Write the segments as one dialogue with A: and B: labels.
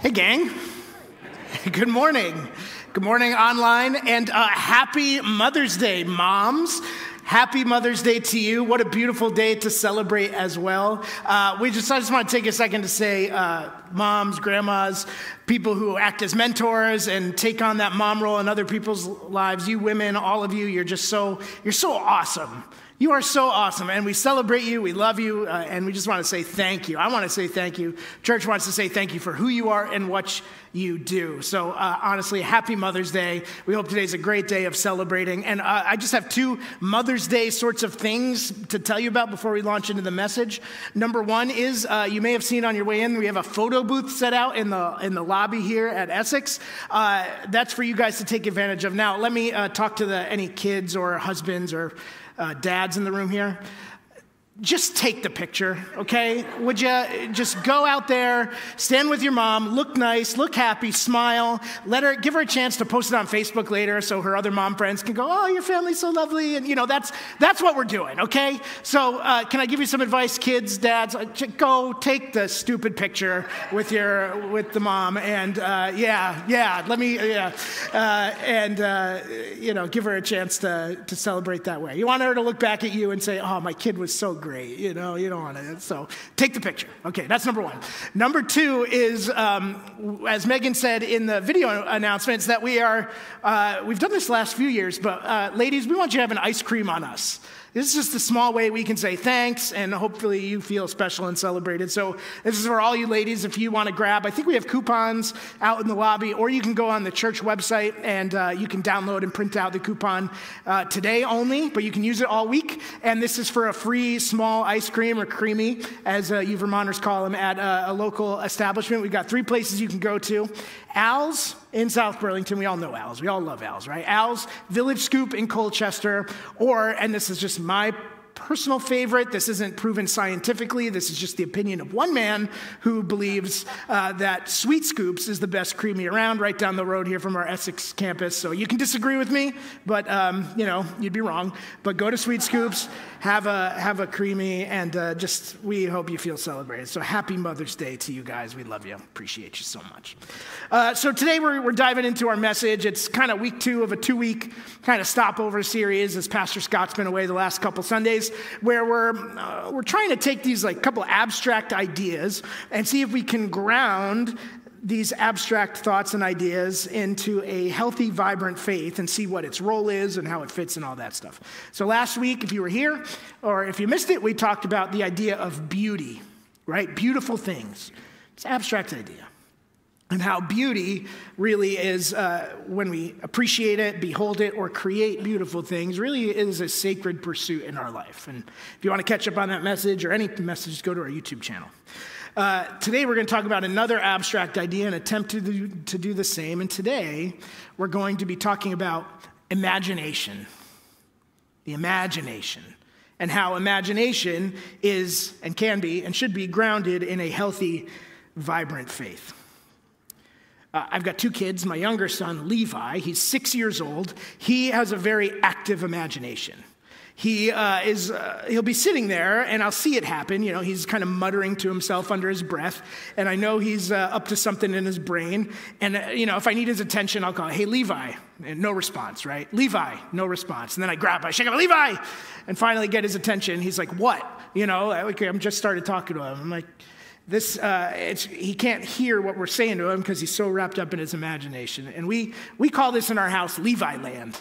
A: Hey, gang. Good morning. Good morning, online, and uh, happy Mother's Day, moms. Happy Mother's Day to you. What a beautiful day to celebrate as well. Uh, we just, I just want to take a second to say, uh, moms, grandmas, people who act as mentors and take on that mom role in other people's lives, you women, all of you, you're just so, you're so awesome. You are so awesome, and we celebrate you, we love you, uh, and we just want to say thank you. I want to say thank you. Church wants to say thank you for who you are and what you do. So, uh, honestly, happy Mother's Day. We hope today's a great day of celebrating. And uh, I just have two Mother's Day sorts of things to tell you about before we launch into the message. Number one is uh, you may have seen on your way in, we have a photo booth set out in the, in the lobby here at Essex. Uh, that's for you guys to take advantage of. Now, let me uh, talk to the, any kids or husbands or uh, dads in the room here just take the picture, okay? Would you just go out there, stand with your mom, look nice, look happy, smile, let her give her a chance to post it on Facebook later so her other mom friends can go, "Oh, your family's so lovely." And you know, that's that's what we're doing, okay? So, uh, can I give you some advice, kids, dads? Uh, go take the stupid picture with your with the mom and uh, yeah, yeah, let me yeah. Uh, and uh, you know, give her a chance to to celebrate that way. You want her to look back at you and say, "Oh, my kid was so great." Great. You know, you don't want to. So take the picture. Okay, that's number one. Number two is, um, as Megan said in the video announcements, that we are, uh, we've done this last few years, but uh, ladies, we want you to have an ice cream on us. This is just a small way we can say thanks, and hopefully you feel special and celebrated. So, this is for all you ladies if you want to grab. I think we have coupons out in the lobby, or you can go on the church website and uh, you can download and print out the coupon uh, today only, but you can use it all week. And this is for a free small ice cream or creamy, as uh, you Vermonters call them, at a, a local establishment. We've got three places you can go to. Al's in South Burlington. We all know Al's. We all love Al's, right? Al's Village Scoop in Colchester, or, and this is just my personal favorite. This isn't proven scientifically. This is just the opinion of one man who believes uh, that Sweet Scoops is the best creamy around right down the road here from our Essex campus. So you can disagree with me, but um, you know, you'd be wrong. But go to Sweet Scoops, have a, have a creamy, and uh, just we hope you feel celebrated. So happy Mother's Day to you guys. We love you. Appreciate you so much. Uh, so today we're, we're diving into our message. It's kind of week two of a two week kind of stopover series as Pastor Scott's been away the last couple Sundays where we're, uh, we're trying to take these like couple abstract ideas and see if we can ground these abstract thoughts and ideas into a healthy, vibrant faith and see what its role is and how it fits and all that stuff. So, last week, if you were here or if you missed it, we talked about the idea of beauty, right? Beautiful things. It's an abstract idea and how beauty really is, uh, when we appreciate it, behold it, or create beautiful things, really is a sacred pursuit in our life. And if you want to catch up on that message or any message, go to our YouTube channel. Uh, today, we're going to talk about another abstract idea and attempt to do, to do the same. And today, we're going to be talking about imagination. The imagination. And how imagination is and can be and should be grounded in a healthy, vibrant faith. Uh, I've got two kids. My younger son, Levi, he's six years old. He has a very active imagination. He uh, is, uh, he'll be sitting there and I'll see it happen. You know, he's kind of muttering to himself under his breath. And I know he's uh, up to something in his brain. And, uh, you know, if I need his attention, I'll call, hey, Levi. And no response, right? Levi, no response. And then I grab, I shake him, Levi! And finally get his attention. He's like, what? You know, I'm just started talking to him. I'm like, this uh, he can't hear what we're saying to him because he's so wrapped up in his imagination. And we, we call this in our house levi land.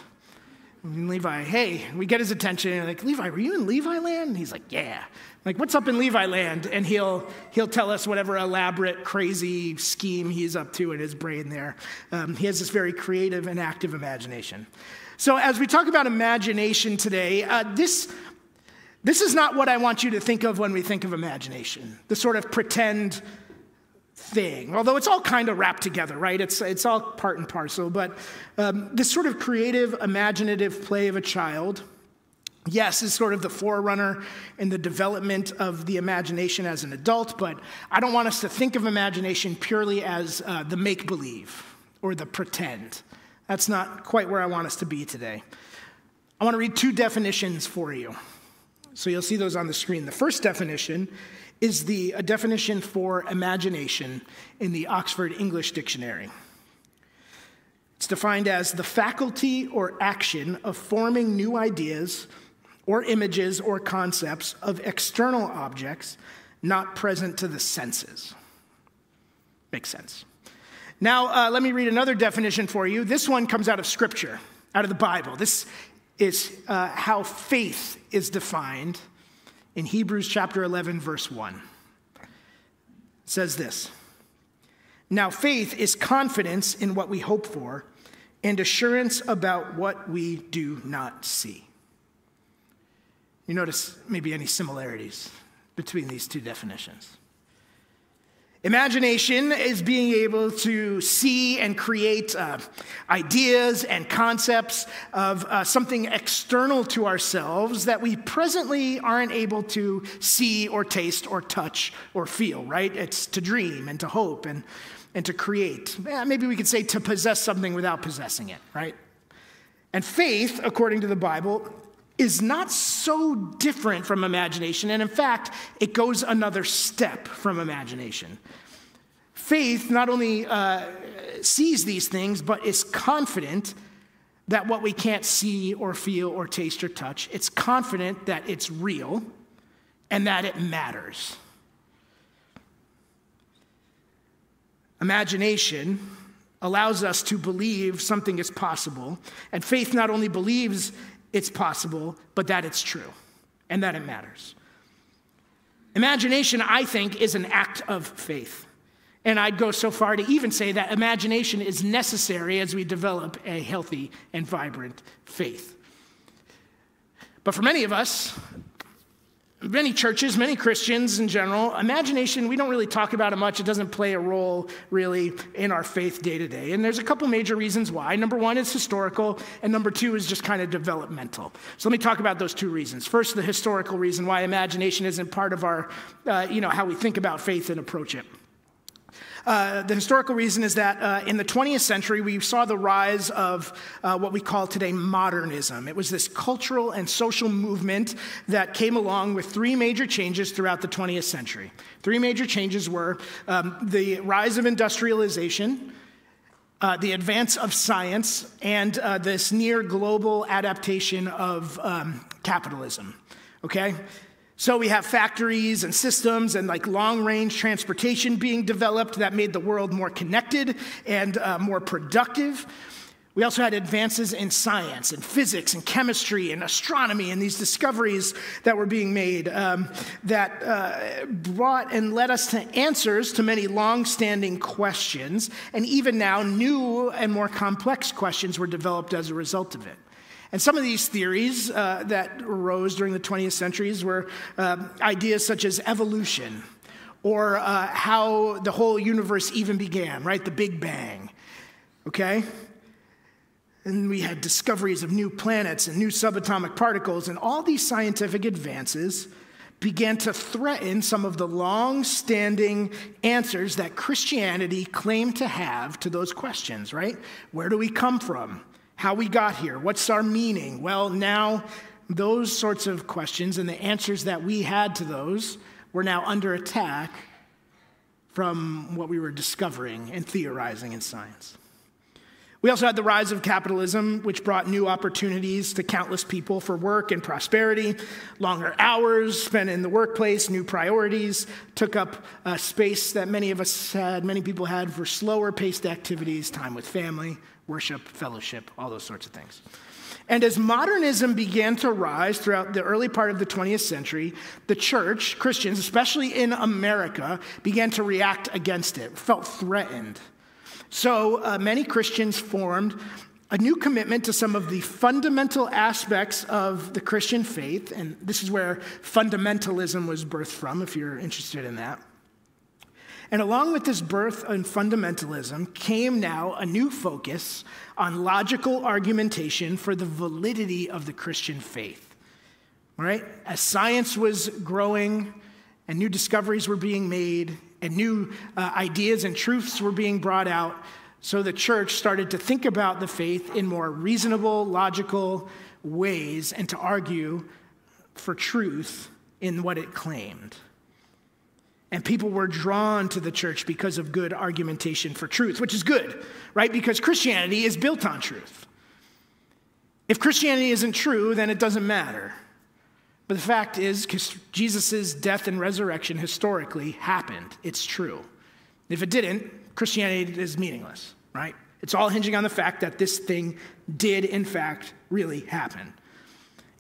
A: And levi hey we get his attention and like levi were you in levi land? And he's like yeah. Like what's up in levi land? And he'll he'll tell us whatever elaborate crazy scheme he's up to in his brain there. Um, he has this very creative and active imagination. So as we talk about imagination today uh, this this is not what I want you to think of when we think of imagination, the sort of pretend thing, although it's all kind of wrapped together, right? It's, it's all part and parcel. But um, this sort of creative, imaginative play of a child, yes, is sort of the forerunner in the development of the imagination as an adult, but I don't want us to think of imagination purely as uh, the make believe or the pretend. That's not quite where I want us to be today. I want to read two definitions for you. So you'll see those on the screen. The first definition is the definition for imagination in the Oxford English Dictionary. It's defined as the faculty or action of forming new ideas or images or concepts of external objects not present to the senses. Makes sense. Now, uh, let me read another definition for you. This one comes out of Scripture, out of the Bible. This is uh, how faith is defined in Hebrews chapter 11, verse 1. It says this Now, faith is confidence in what we hope for and assurance about what we do not see. You notice maybe any similarities between these two definitions. Imagination is being able to see and create uh, ideas and concepts of uh, something external to ourselves that we presently aren't able to see or taste or touch or feel, right? It's to dream and to hope and, and to create. Yeah, maybe we could say to possess something without possessing it, right? And faith, according to the Bible, is not so different from imagination. And in fact, it goes another step from imagination. Faith not only uh, sees these things, but is confident that what we can't see or feel or taste or touch, it's confident that it's real and that it matters. Imagination allows us to believe something is possible, and faith not only believes it's possible, but that it's true and that it matters. Imagination, I think, is an act of faith. And I'd go so far to even say that imagination is necessary as we develop a healthy and vibrant faith. But for many of us, many churches, many Christians in general, imagination, we don't really talk about it much. It doesn't play a role really in our faith day to day. And there's a couple major reasons why. Number one is historical, and number two is just kind of developmental. So let me talk about those two reasons. First, the historical reason why imagination isn't part of our, uh, you know, how we think about faith and approach it. Uh, the historical reason is that uh, in the 20th century, we saw the rise of uh, what we call today modernism. It was this cultural and social movement that came along with three major changes throughout the 20th century. Three major changes were um, the rise of industrialization. Uh, the advance of science and uh, this near global adaptation of um, capitalism. Okay? So we have factories and systems and like long range transportation being developed that made the world more connected and uh, more productive. We also had advances in science and physics and chemistry and astronomy and these discoveries that were being made um, that uh, brought and led us to answers to many long standing questions. And even now, new and more complex questions were developed as a result of it. And some of these theories uh, that arose during the 20th centuries were uh, ideas such as evolution or uh, how the whole universe even began, right? The Big Bang, okay? And we had discoveries of new planets and new subatomic particles, and all these scientific advances began to threaten some of the long standing answers that Christianity claimed to have to those questions, right? Where do we come from? How we got here, what's our meaning? Well, now those sorts of questions and the answers that we had to those were now under attack from what we were discovering and theorizing in science. We also had the rise of capitalism, which brought new opportunities to countless people for work and prosperity. Longer hours spent in the workplace, new priorities took up space that many of us had, many people had for slower paced activities, time with family, worship, fellowship, all those sorts of things. And as modernism began to rise throughout the early part of the 20th century, the church, Christians, especially in America, began to react against it, felt threatened. So uh, many Christians formed a new commitment to some of the fundamental aspects of the Christian faith, and this is where fundamentalism was birthed from, if you're interested in that. And along with this birth and fundamentalism came now a new focus on logical argumentation for the validity of the Christian faith. Right? As science was growing and new discoveries were being made and new uh, ideas and truths were being brought out, so the church started to think about the faith in more reasonable, logical ways and to argue for truth in what it claimed. And people were drawn to the church because of good argumentation for truth, which is good, right? Because Christianity is built on truth. If Christianity isn't true, then it doesn't matter. But the fact is, Jesus' death and resurrection historically happened. It's true. If it didn't, Christianity is meaningless, right? It's all hinging on the fact that this thing did, in fact, really happen.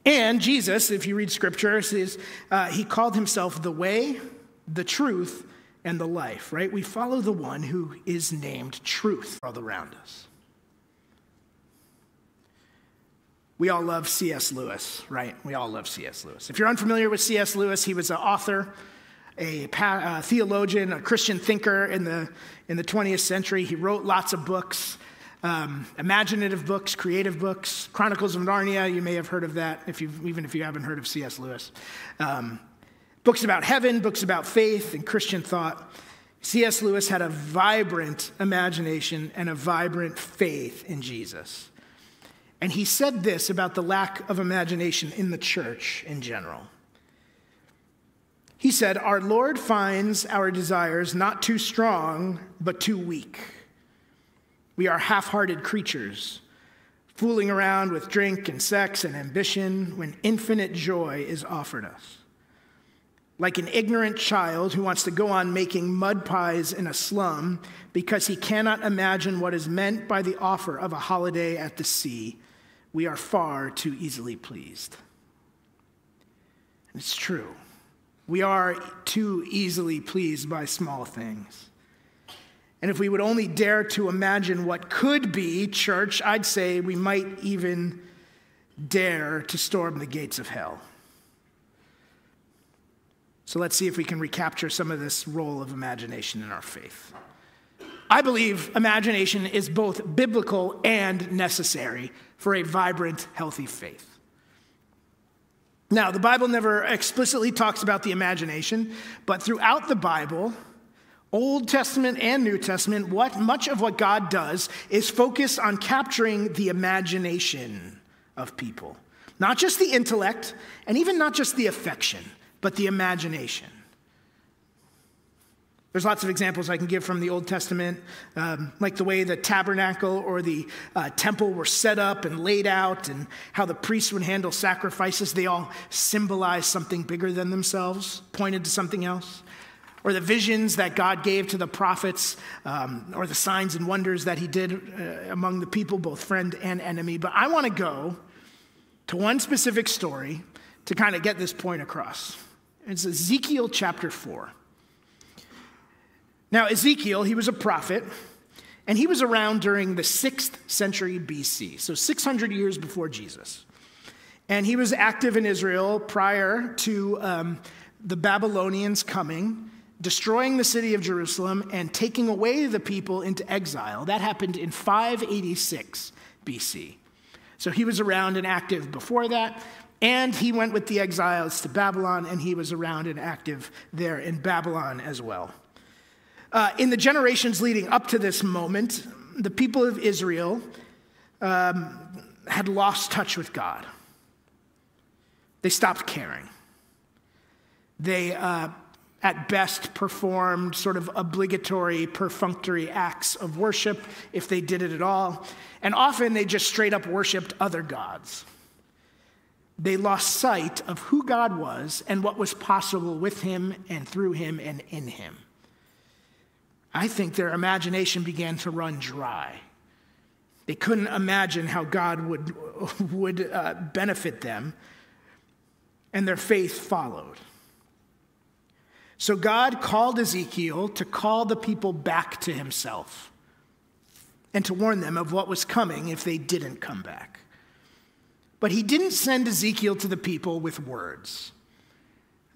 A: And Jesus, if you read scripture, says uh, he called himself the way, the truth, and the life, right? We follow the one who is named truth all around us. We all love C.S. Lewis, right? We all love C.S. Lewis. If you're unfamiliar with C.S. Lewis, he was an author, a, a theologian, a Christian thinker in the, in the 20th century. He wrote lots of books, um, imaginative books, creative books. Chronicles of Narnia, you may have heard of that, if you even if you haven't heard of C.S. Lewis. Um, books about heaven, books about faith and Christian thought. C.S. Lewis had a vibrant imagination and a vibrant faith in Jesus. And he said this about the lack of imagination in the church in general. He said, Our Lord finds our desires not too strong, but too weak. We are half hearted creatures, fooling around with drink and sex and ambition when infinite joy is offered us. Like an ignorant child who wants to go on making mud pies in a slum because he cannot imagine what is meant by the offer of a holiday at the sea we are far too easily pleased. And it's true. We are too easily pleased by small things. And if we would only dare to imagine what could be, church, I'd say we might even dare to storm the gates of hell. So let's see if we can recapture some of this role of imagination in our faith. I believe imagination is both biblical and necessary for a vibrant, healthy faith. Now, the Bible never explicitly talks about the imagination, but throughout the Bible, Old Testament and New Testament, what much of what God does is focus on capturing the imagination of people. Not just the intellect, and even not just the affection, but the imagination. There's lots of examples I can give from the Old Testament, um, like the way the tabernacle or the uh, temple were set up and laid out, and how the priests would handle sacrifices. They all symbolize something bigger than themselves, pointed to something else. Or the visions that God gave to the prophets, um, or the signs and wonders that he did uh, among the people, both friend and enemy. But I want to go to one specific story to kind of get this point across. It's Ezekiel chapter 4. Now, Ezekiel, he was a prophet, and he was around during the 6th century BC, so 600 years before Jesus. And he was active in Israel prior to um, the Babylonians coming, destroying the city of Jerusalem, and taking away the people into exile. That happened in 586 BC. So he was around and active before that. And he went with the exiles to Babylon, and he was around and active there in Babylon as well. Uh, in the generations leading up to this moment, the people of Israel um, had lost touch with God. They stopped caring. They, uh, at best, performed sort of obligatory, perfunctory acts of worship, if they did it at all. And often they just straight up worshiped other gods. They lost sight of who God was and what was possible with him and through him and in him. I think their imagination began to run dry. They couldn't imagine how God would, would uh, benefit them, and their faith followed. So God called Ezekiel to call the people back to himself and to warn them of what was coming if they didn't come back. But he didn't send Ezekiel to the people with words.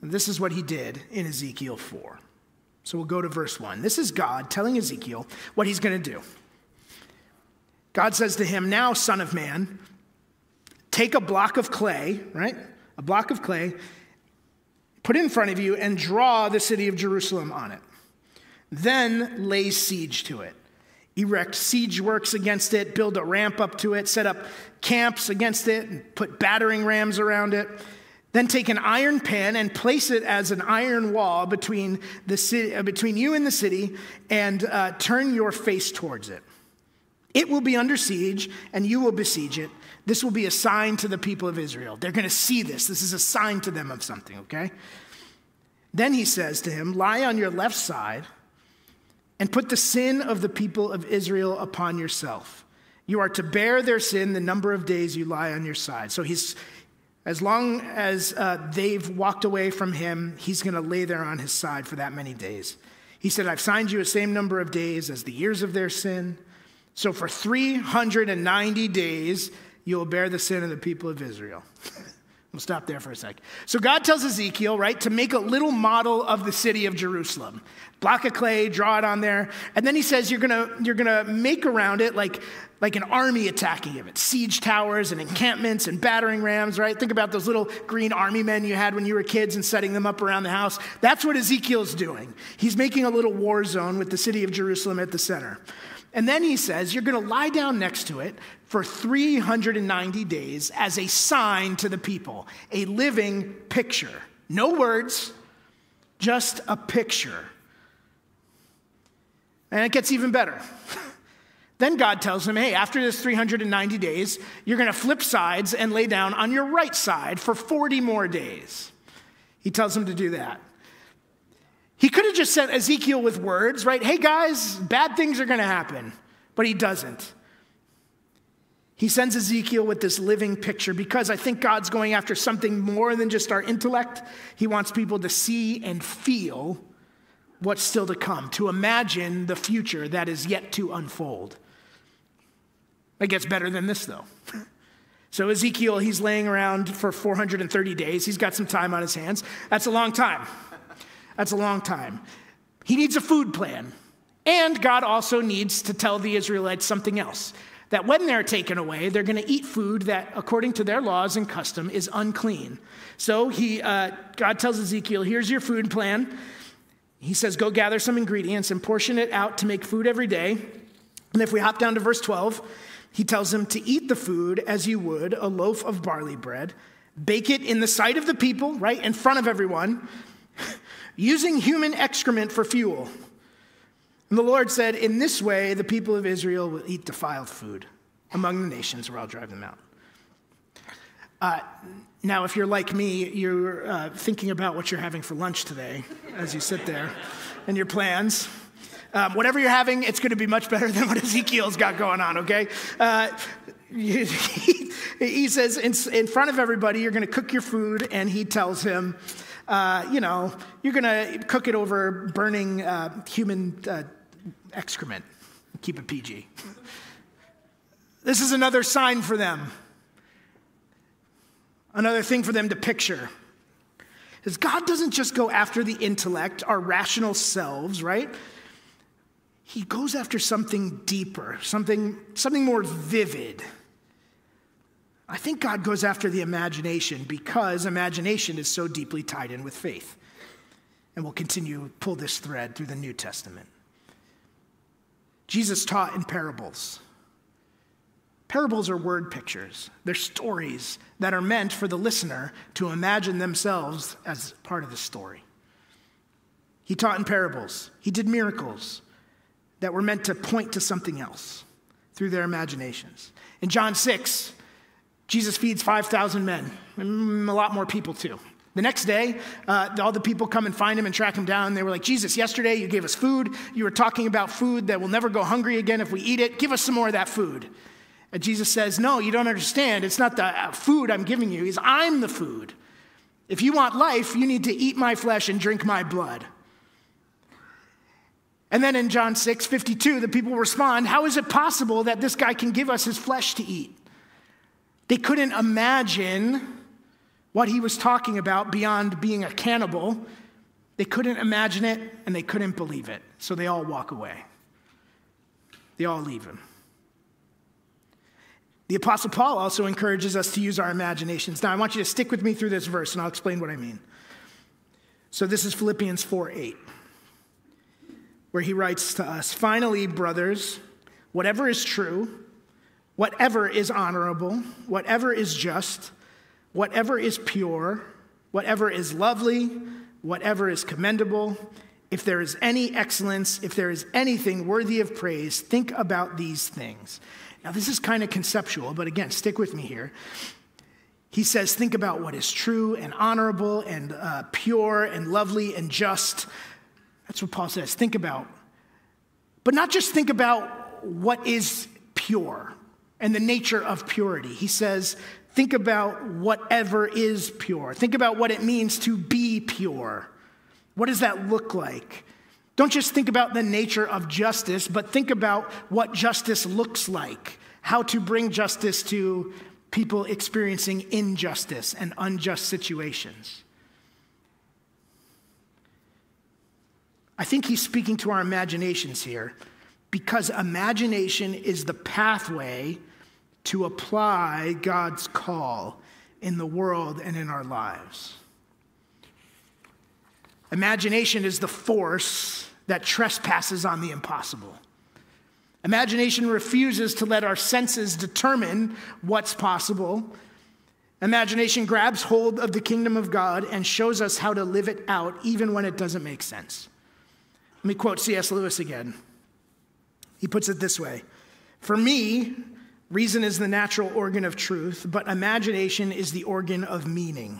A: This is what he did in Ezekiel 4. So we'll go to verse 1. This is God telling Ezekiel what he's going to do. God says to him, Now, son of man, take a block of clay, right? A block of clay, put in front of you, and draw the city of Jerusalem on it. Then lay siege to it. Erect siege works against it, build a ramp up to it, set up camps against it, and put battering rams around it. Then take an iron pan and place it as an iron wall between, the city, uh, between you and the city, and uh, turn your face towards it. It will be under siege, and you will besiege it. This will be a sign to the people of Israel. They're going to see this. This is a sign to them of something, okay? Then he says to him, Lie on your left side and put the sin of the people of Israel upon yourself. You are to bear their sin the number of days you lie on your side. So he's, as long as uh, they've walked away from him, he's going to lay there on his side for that many days. He said, I've signed you a same number of days as the years of their sin. So for 390 days, you'll bear the sin of the people of Israel. we'll stop there for a sec. So God tells Ezekiel, right, to make a little model of the city of Jerusalem. Block of clay, draw it on there. And then he says you're gonna, you're gonna make around it like, like an army attacking it. Siege towers and encampments and battering rams, right? Think about those little green army men you had when you were kids and setting them up around the house. That's what Ezekiel's doing. He's making a little war zone with the city of Jerusalem at the center. And then he says, You're going to lie down next to it for 390 days as a sign to the people, a living picture. No words, just a picture. And it gets even better. then God tells him, Hey, after this 390 days, you're going to flip sides and lay down on your right side for 40 more days. He tells him to do that. He could have just sent Ezekiel with words, right? Hey guys, bad things are going to happen. But he doesn't. He sends Ezekiel with this living picture because I think God's going after something more than just our intellect. He wants people to see and feel what's still to come, to imagine the future that is yet to unfold. It gets better than this, though. So, Ezekiel, he's laying around for 430 days. He's got some time on his hands. That's a long time. That's a long time. He needs a food plan. And God also needs to tell the Israelites something else that when they're taken away, they're going to eat food that, according to their laws and custom, is unclean. So he, uh, God tells Ezekiel, here's your food plan. He says, go gather some ingredients and portion it out to make food every day. And if we hop down to verse 12, he tells them to eat the food as you would a loaf of barley bread, bake it in the sight of the people, right, in front of everyone using human excrement for fuel. And the Lord said, In this way, the people of Israel will eat defiled food among the nations where I'll drive them out. Uh, now, if you're like me, you're uh, thinking about what you're having for lunch today as you sit there and your plans. Um, whatever you're having, it's going to be much better than what Ezekiel's got going on, okay? Uh, he, says, in, in front of everybody, you're going to cook your food, and he tells him, uh, you know, you're going to cook it over burning uh, human uh, excrement. Keep it PG. This is another sign for them, another thing for them to picture. Is God doesn't just go after the intellect, our rational selves, right? He goes after something deeper, something, something more vivid. I think God goes after the imagination because imagination is so deeply tied in with faith. And we'll continue to pull this thread through the New Testament. Jesus taught in parables. Parables are word pictures, they're stories that are meant for the listener to imagine themselves as part of the story. He taught in parables, he did miracles that were meant to point to something else through their imaginations. In John 6, Jesus feeds 5,000 men, a lot more people too. The next day, uh, all the people come and find him and track him down. They were like, Jesus, yesterday you gave us food. You were talking about food that will never go hungry again if we eat it. Give us some more of that food. And Jesus says, No, you don't understand. It's not the uh, food I'm giving you, He's I'm the food. If you want life, you need to eat my flesh and drink my blood. And then in John 6 52, the people respond, How is it possible that this guy can give us his flesh to eat? They couldn't imagine what he was talking about beyond being a cannibal. They couldn't imagine it and they couldn't believe it. So they all walk away. They all leave him. The Apostle Paul also encourages us to use our imaginations. Now, I want you to stick with me through this verse and I'll explain what I mean. So, this is Philippians 4 8, where he writes to us Finally, brothers, whatever is true, whatever is honorable, whatever is just, whatever is pure, whatever is lovely, whatever is commendable, if there is any excellence, if there is anything worthy of praise, think about these things. Now, this is kind of conceptual, but again, stick with me here. He says, think about what is true and honorable and uh, pure and lovely and just. That's what Paul says. Think about. But not just think about what is pure and the nature of purity. He says, think about whatever is pure. Think about what it means to be pure. What does that look like? Don't just think about the nature of justice, but think about what justice looks like, how to bring justice to people experiencing injustice and unjust situations. I think he's speaking to our imaginations here because imagination is the pathway to apply God's call in the world and in our lives. Imagination is the force that trespasses on the impossible. Imagination refuses to let our senses determine what's possible. Imagination grabs hold of the kingdom of God and shows us how to live it out, even when it doesn't make sense. Let me quote C.S. Lewis again. He puts it this way For me, reason is the natural organ of truth, but imagination is the organ of meaning.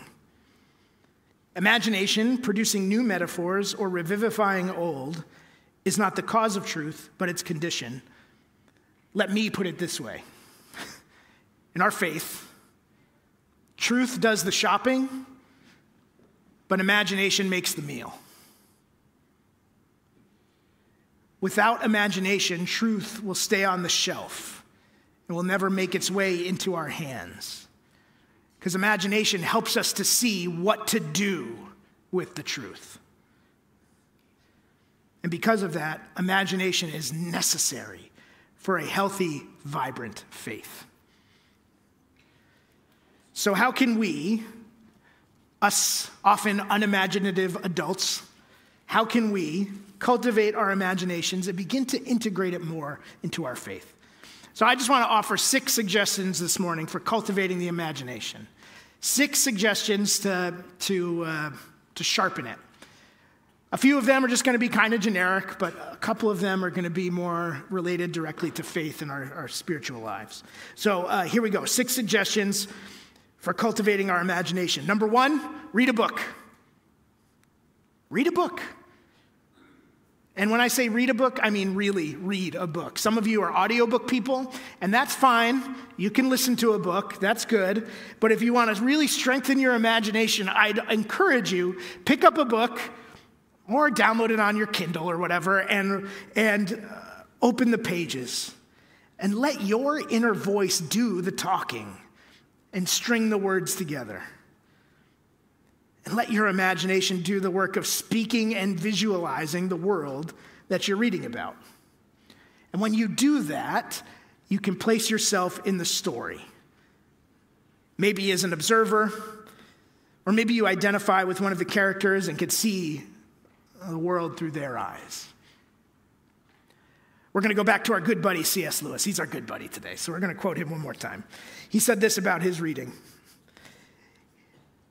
A: Imagination, producing new metaphors or revivifying old, is not the cause of truth, but its condition. Let me put it this way In our faith, truth does the shopping, but imagination makes the meal. Without imagination, truth will stay on the shelf will never make its way into our hands. Because imagination helps us to see what to do with the truth. And because of that, imagination is necessary for a healthy, vibrant faith. So, how can we, us often unimaginative adults, how can we cultivate our imaginations and begin to integrate it more into our faith? So, I just want to offer six suggestions this morning for cultivating the imagination. Six suggestions to, to, uh, to sharpen it. A few of them are just going to be kind of generic, but a couple of them are going to be more related directly to faith in our, our spiritual lives. So uh, here we go six suggestions for cultivating our imagination. Number one, read a book. Read a book. And when I say read a book, I mean really read a book. Some of you are audiobook people, and that's fine. You can listen to a book, that's good. But if you want to really strengthen your imagination, I'd encourage you pick up a book or download it on your Kindle or whatever and, and uh, open the pages and let your inner voice do the talking and string the words together. And let your imagination do the work of speaking and visualizing the world that you're reading about. And when you do that, you can place yourself in the story. Maybe as an observer, or maybe you identify with one of the characters and could see the world through their eyes. We're going to go back to our good buddy C.S. Lewis. He's our good buddy today, so we're going to quote him one more time. He said this about his reading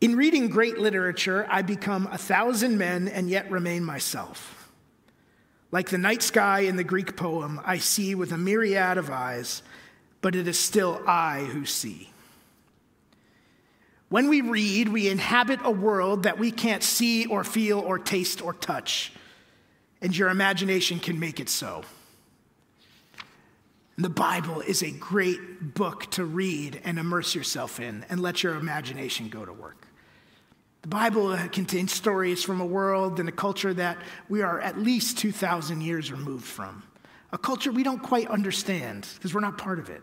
A: In reading great literature, I become a thousand men and yet remain myself. Like the night sky in the Greek poem, I see with a myriad of eyes, but it is still I who see. When we read, we inhabit a world that we can't see or feel or taste or touch, and your imagination can make it so. The Bible is a great book to read and immerse yourself in and let your imagination go to work. The Bible contains stories from a world and a culture that we are at least 2,000 years removed from, a culture we don't quite understand because we're not part of it.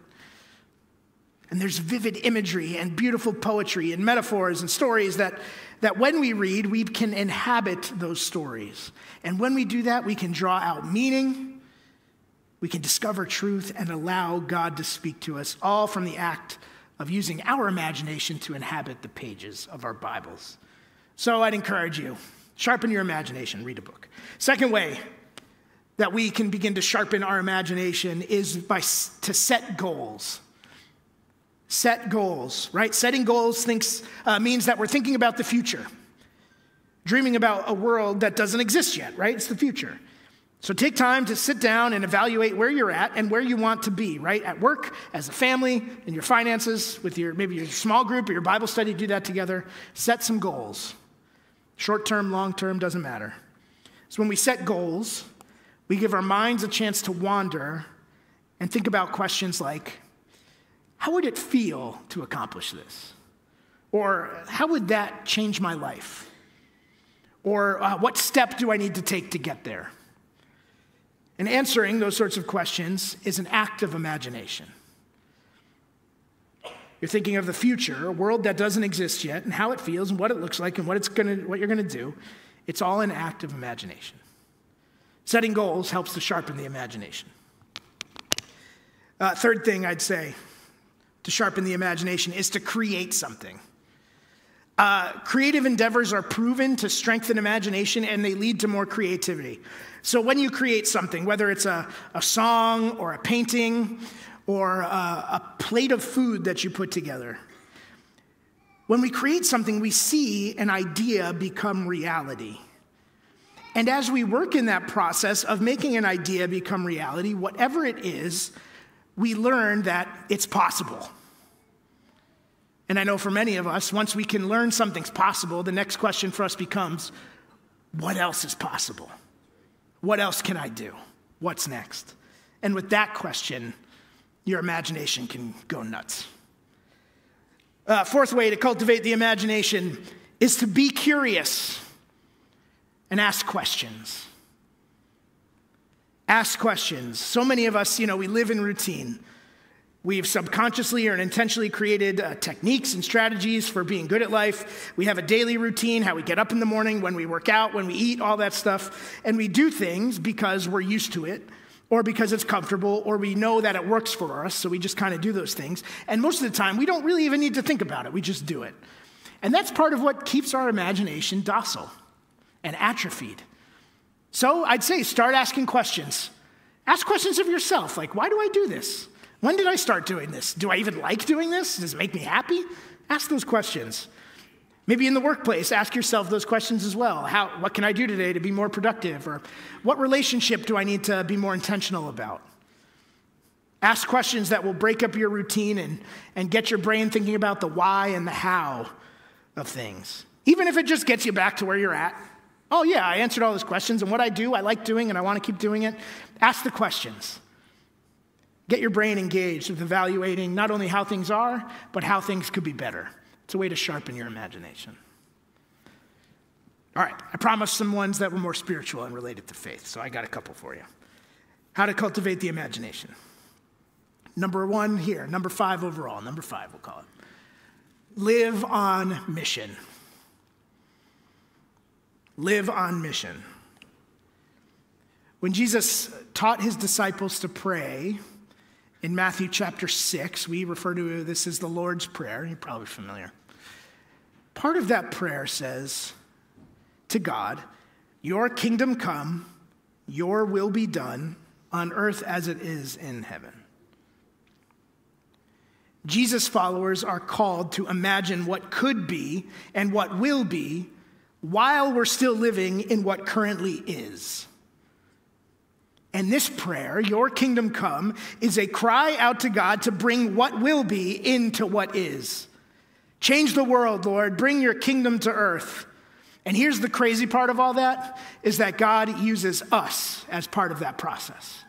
A: And there's vivid imagery and beautiful poetry and metaphors and stories that, that when we read, we can inhabit those stories. And when we do that, we can draw out meaning, we can discover truth, and allow God to speak to us, all from the act of using our imagination to inhabit the pages of our Bibles. So I'd encourage you sharpen your imagination, read a book. Second way that we can begin to sharpen our imagination is by to set goals set goals, right? Setting goals thinks, uh, means that we're thinking about the future, dreaming about a world that doesn't exist yet, right? It's the future. So take time to sit down and evaluate where you're at and where you want to be, right? At work, as a family, in your finances, with your maybe your small group or your Bible study, do that together. Set some goals. Short term, long term, doesn't matter. So when we set goals, we give our minds a chance to wander and think about questions like how would it feel to accomplish this? Or how would that change my life? Or uh, what step do I need to take to get there? And answering those sorts of questions is an act of imagination. You're thinking of the future, a world that doesn't exist yet, and how it feels and what it looks like and what, it's gonna, what you're going to do. It's all an act of imagination. Setting goals helps to sharpen the imagination. Uh, third thing I'd say to sharpen the imagination is to create something. Uh, creative endeavors are proven to strengthen imagination and they lead to more creativity. So, when you create something, whether it's a, a song or a painting or a, a plate of food that you put together, when we create something, we see an idea become reality. And as we work in that process of making an idea become reality, whatever it is, we learn that it's possible. And I know for many of us, once we can learn something's possible, the next question for us becomes what else is possible? What else can I do? What's next? And with that question, your imagination can go nuts. Uh, fourth way to cultivate the imagination is to be curious and ask questions. Ask questions. So many of us, you know, we live in routine. We've subconsciously or intentionally created uh, techniques and strategies for being good at life. We have a daily routine, how we get up in the morning, when we work out, when we eat, all that stuff. And we do things because we're used to it, or because it's comfortable, or we know that it works for us, so we just kind of do those things. And most of the time, we don't really even need to think about it, we just do it. And that's part of what keeps our imagination docile and atrophied. So I'd say start asking questions. Ask questions of yourself, like, why do I do this? When did I start doing this? Do I even like doing this? Does it make me happy? Ask those questions. Maybe in the workplace, ask yourself those questions as well. How, what can I do today to be more productive? Or what relationship do I need to be more intentional about? Ask questions that will break up your routine and, and get your brain thinking about the why and the how of things. Even if it just gets you back to where you're at. Oh, yeah, I answered all those questions, and what I do, I like doing, and I want to keep doing it. Ask the questions. Get your brain engaged with evaluating not only how things are, but how things could be better. It's a way to sharpen your imagination. All right, I promised some ones that were more spiritual and related to faith, so I got a couple for you. How to cultivate the imagination. Number one here, number five overall, number five we'll call it. Live on mission. Live on mission. When Jesus taught his disciples to pray, in Matthew chapter 6, we refer to this as the Lord's Prayer. You're probably familiar. Part of that prayer says to God, Your kingdom come, your will be done on earth as it is in heaven. Jesus' followers are called to imagine what could be and what will be while we're still living in what currently is. And this prayer, Your kingdom come, is a cry out to God to bring what will be into what is. Change the world, Lord. Bring your kingdom to earth. And here's the crazy part of all that is that God uses us as part of that process.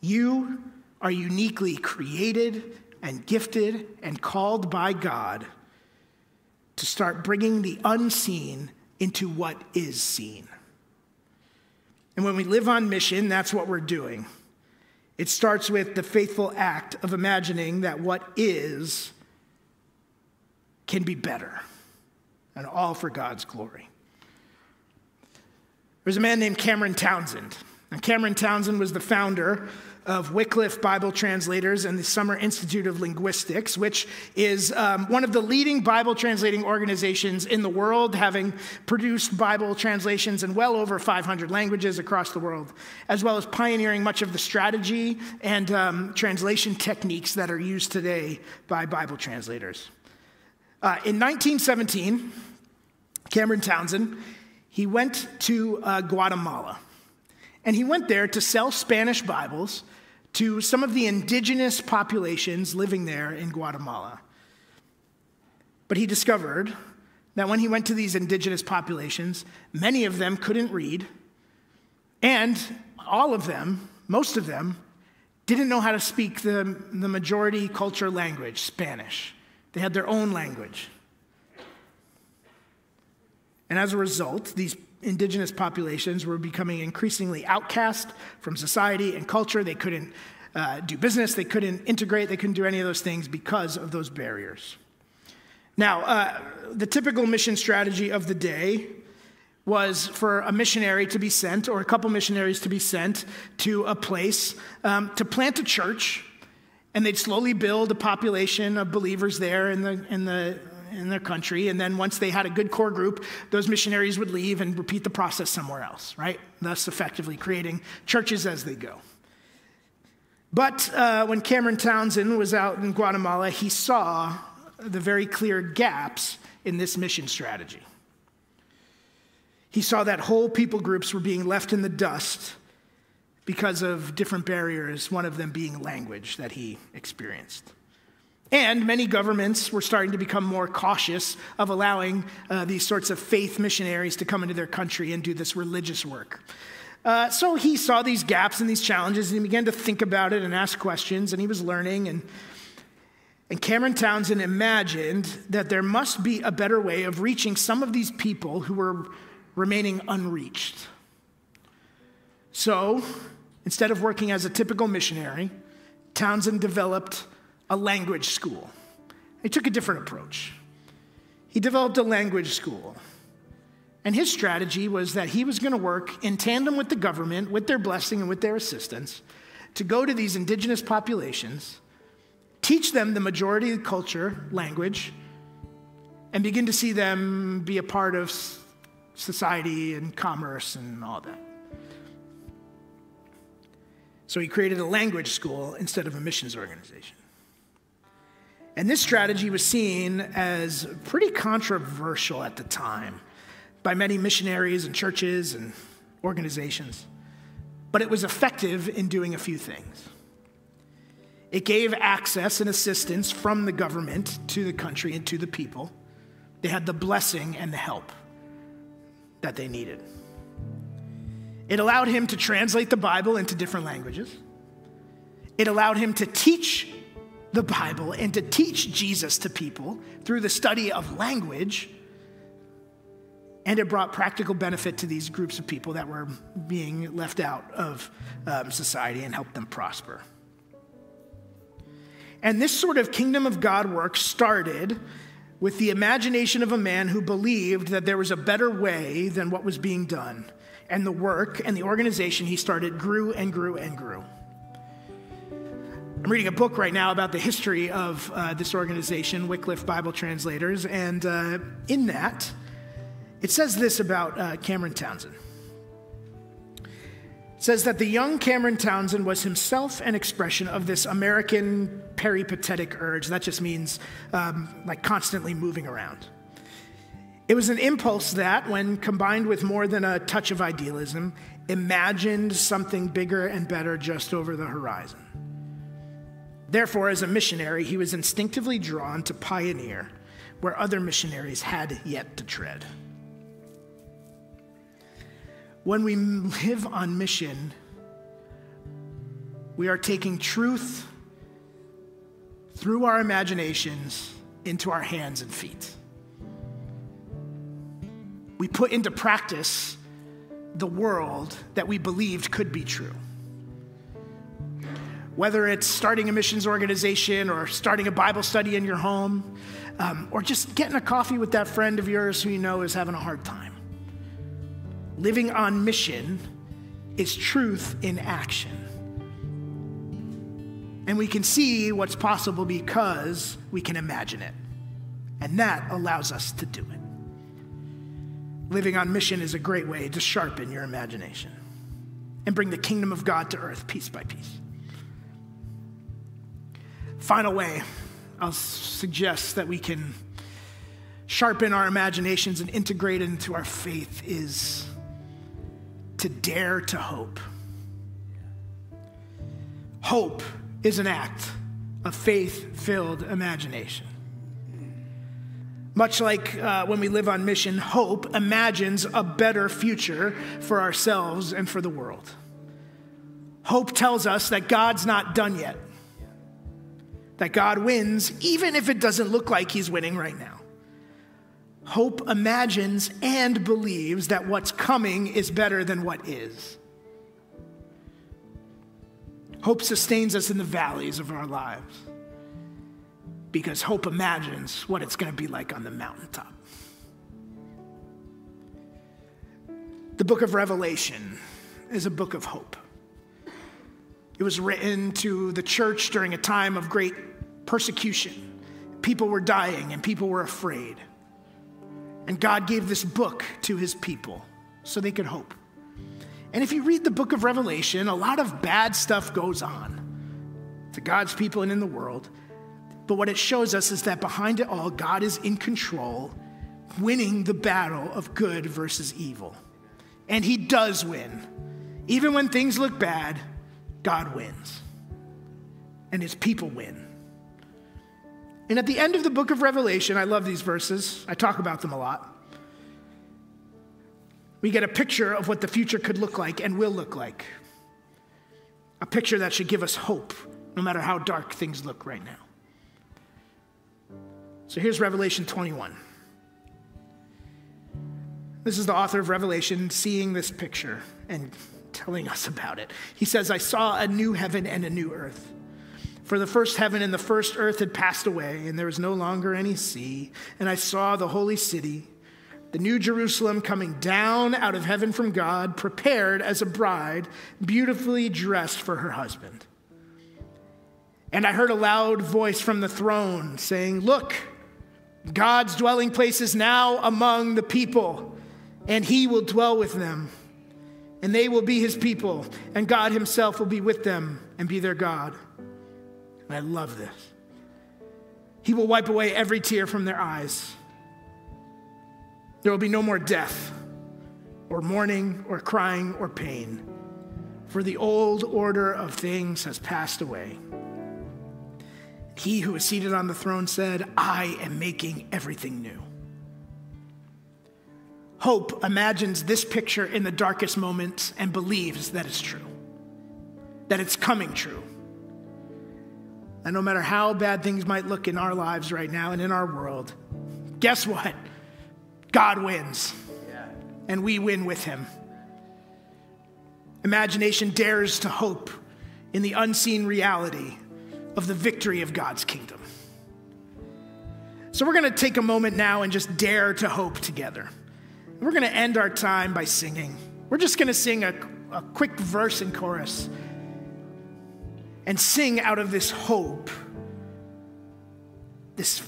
A: You are uniquely created and gifted and called by God to start bringing the unseen into what is seen. And when we live on mission, that's what we're doing. It starts with the faithful act of imagining that what is can be better, and all for God's glory. There's a man named Cameron Townsend. Now, Cameron Townsend was the founder of Wycliffe Bible Translators and the Summer Institute of Linguistics, which is um, one of the leading Bible translating organizations in the world, having produced Bible translations in well over 500 languages across the world, as well as pioneering much of the strategy and um, translation techniques that are used today by Bible translators. Uh, in 1917, Cameron Townsend, he went to uh, Guatemala. And he went there to sell Spanish Bibles to some of the indigenous populations living there in Guatemala. But he discovered that when he went to these indigenous populations, many of them couldn't read, and all of them, most of them, didn't know how to speak the, the majority culture language, Spanish. They had their own language. And as a result, these indigenous populations were becoming increasingly outcast from society and culture. They couldn't uh, do business, they couldn't integrate, they couldn't do any of those things because of those barriers. Now, uh, the typical mission strategy of the day was for a missionary to be sent, or a couple missionaries to be sent to a place um, to plant a church, and they'd slowly build a population of believers there in the, in the in their country. And then once they had a good core group, those missionaries would leave and repeat the process somewhere else, right? Thus, effectively creating churches as they go. But uh, when Cameron Townsend was out in Guatemala, he saw the very clear gaps in this mission strategy. He saw that whole people groups were being left in the dust because of different barriers, one of them being language that he experienced. And many governments were starting to become more cautious of allowing uh, these sorts of faith missionaries to come into their country and do this religious work. Uh, so he saw these gaps and these challenges, and he began to think about it and ask questions, and he was learning. And, and Cameron Townsend imagined that there must be a better way of reaching some of these people who were remaining unreached. So instead of working as a typical missionary, Townsend developed a language school. He took a different approach. He developed a language school. And his strategy was that he was going to work in tandem with the government, with their blessing and with their assistance, to go to these indigenous populations, teach them the majority culture, language, and begin to see them be a part of society and commerce and all that. So he created a language school instead of a missions organization. And this strategy was seen as pretty controversial at the time by many missionaries and churches and organizations. But it was effective in doing a few things. It gave access and assistance from the government to the country and to the people. They had the blessing and the help that they needed. It allowed him to translate the Bible into different languages. It allowed him to teach the Bible and to teach Jesus to people through the study of language. And it brought practical benefit to these groups of people that were being left out of um, society and helped them prosper. And this sort of kingdom of God work started with the imagination of a man who believed that there was a better way than what was being done. And the work and the organization he started grew and grew and grew. I'm reading a book right now about the history of uh, this organization, Wycliffe Bible Translators, and uh, in that, it says this about uh, Cameron Townsend. It says that the young Cameron Townsend was himself an expression of this American peripatetic urge. That just means um, like constantly moving around. It was an impulse that, when combined with more than a touch of idealism, imagined something bigger and better just over the horizon. Therefore, as a missionary, he was instinctively drawn to pioneer where other missionaries had yet to tread. When we live on mission, we are taking truth through our imaginations into our hands and feet. We put into practice the world that we believed could be true whether it's starting a missions organization or starting a Bible study in your home, um, or just getting a coffee with that friend of yours who you know is having a hard time. Living on mission is truth in action. And we can see what's possible because we can imagine it. And that allows us to do it. Living on mission is a great way to sharpen your imagination and bring the kingdom of God to earth piece by piece. Final way, I'll suggest that we can sharpen our imaginations and integrate into our faith is to dare to hope. Hope is an act of faith filled imagination. Much like uh, when we live on mission, hope imagines a better future for ourselves and for the world. Hope tells us that God's not done yet, that God wins, even if it doesn't look like He's winning right now. Hope imagines and believes that what's coming is better than what is. Hope sustains us in the valleys of our lives because hope imagines what it's going to be like on the mountaintop. The book of Revelation is a book of hope. It was written to the church during a time of great persecution. People were dying and people were afraid. And God gave this book to his people so they could hope. And if you read the book of Revelation, a lot of bad stuff goes on to God's people and in the world. But what it shows us is that behind it all, God is in control, winning the battle of good versus evil. And He does win. Even when things look bad, God wins. And His people win. And at the end of the book of Revelation, I love these verses, I talk about them a lot. We get a picture of what the future could look like and will look like. A picture that should give us hope, no matter how dark things look right now. So here's Revelation 21. This is the author of Revelation seeing this picture and telling us about it. He says, I saw a new heaven and a new earth. For the first heaven and the first earth had passed away, and there was no longer any sea. And I saw the holy city, the new Jerusalem, coming down out of heaven from God, prepared as a bride, beautifully dressed for her husband. And I heard a loud voice from the throne saying, Look, God's dwelling place is now among the people, and he will dwell with them. And they will be his people, and God himself will be with them and be their God. And I love this. He will wipe away every tear from their eyes. There will be no more death, or mourning, or crying, or pain, for the old order of things has passed away. He who is seated on the throne said, I am making everything new. Hope imagines this picture in the darkest moments and believes that it's true, that it's coming true. And no matter how bad things might look in our lives right now and in our world, guess what? God wins, and we win with him. Imagination dares to hope in the unseen reality of the victory of God's kingdom. So we're going to take a moment now and just dare to hope together. We're going to end our time by singing. We're just going to sing a, a quick verse and chorus and sing out of this hope, this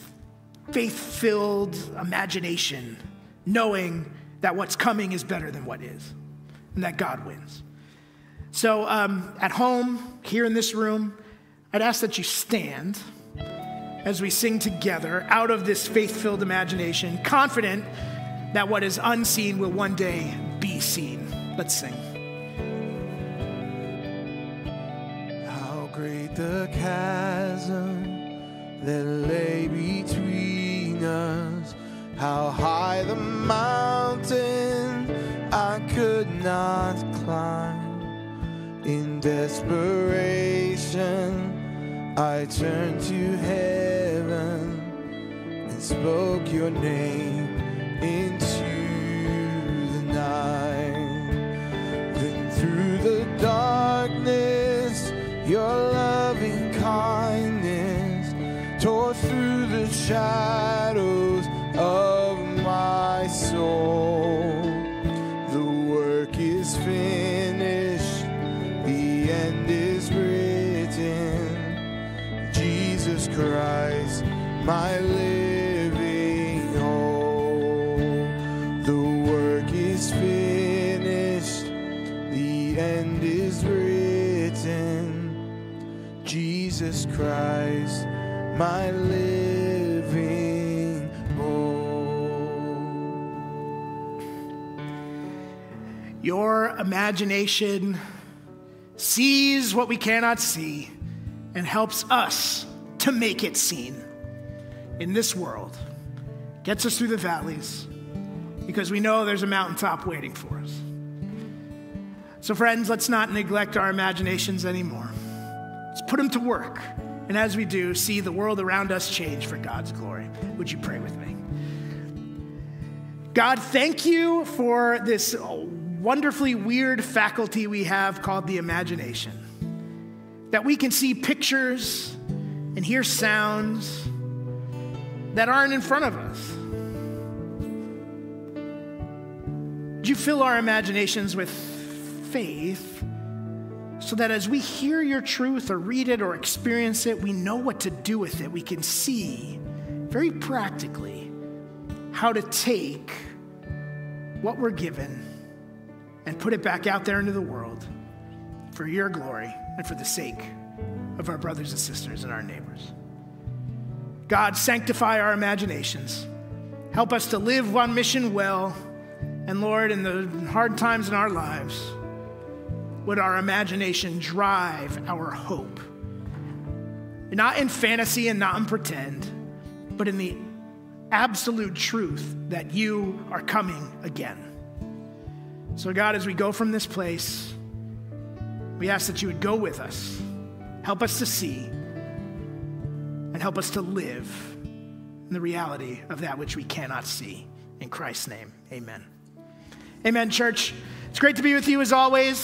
A: faith filled imagination, knowing that what's coming is better than what is and that God wins. So, um, at home, here in this room, I'd ask that you stand as we sing together out of this faith filled imagination, confident that what is unseen will one day be seen. Let's sing.
B: How great the chasm that lay between us, how high the mountain I could not climb in desperation. I turned to heaven and spoke your name into the night. Then through the darkness, your loving kindness tore through the shadows
A: imagination sees what we cannot see and helps us to make it seen in this world. Gets us through the valleys because we know there's a mountaintop waiting for us. So, friends, let's not neglect our imaginations anymore. Let's put them to work. And as we do, see the world around us change for God's glory. Would you pray with me? God, thank you for this wonderfully weird faculty we have called the imagination. That we can see pictures and hear sounds that aren't in front of us. Would you fill our imaginations with faith so that as we hear your truth or read it or experience it, we know what to do with it. We can see very practically how to take what we're given and put it back out there into the world for your glory and for the sake of our brothers and sisters and our neighbors. God, sanctify our imaginations. Help us to live one mission well. And Lord, in the hard times in our lives, would our imagination drive our hope? Not in fantasy and not in pretend, but in the absolute truth that you are coming again. So, God, as we go from this place, we ask that you would go with us, help us to see, and help us to live in the reality of that which we cannot see. In Christ's name, amen. Amen, church. It's great to be with you as always.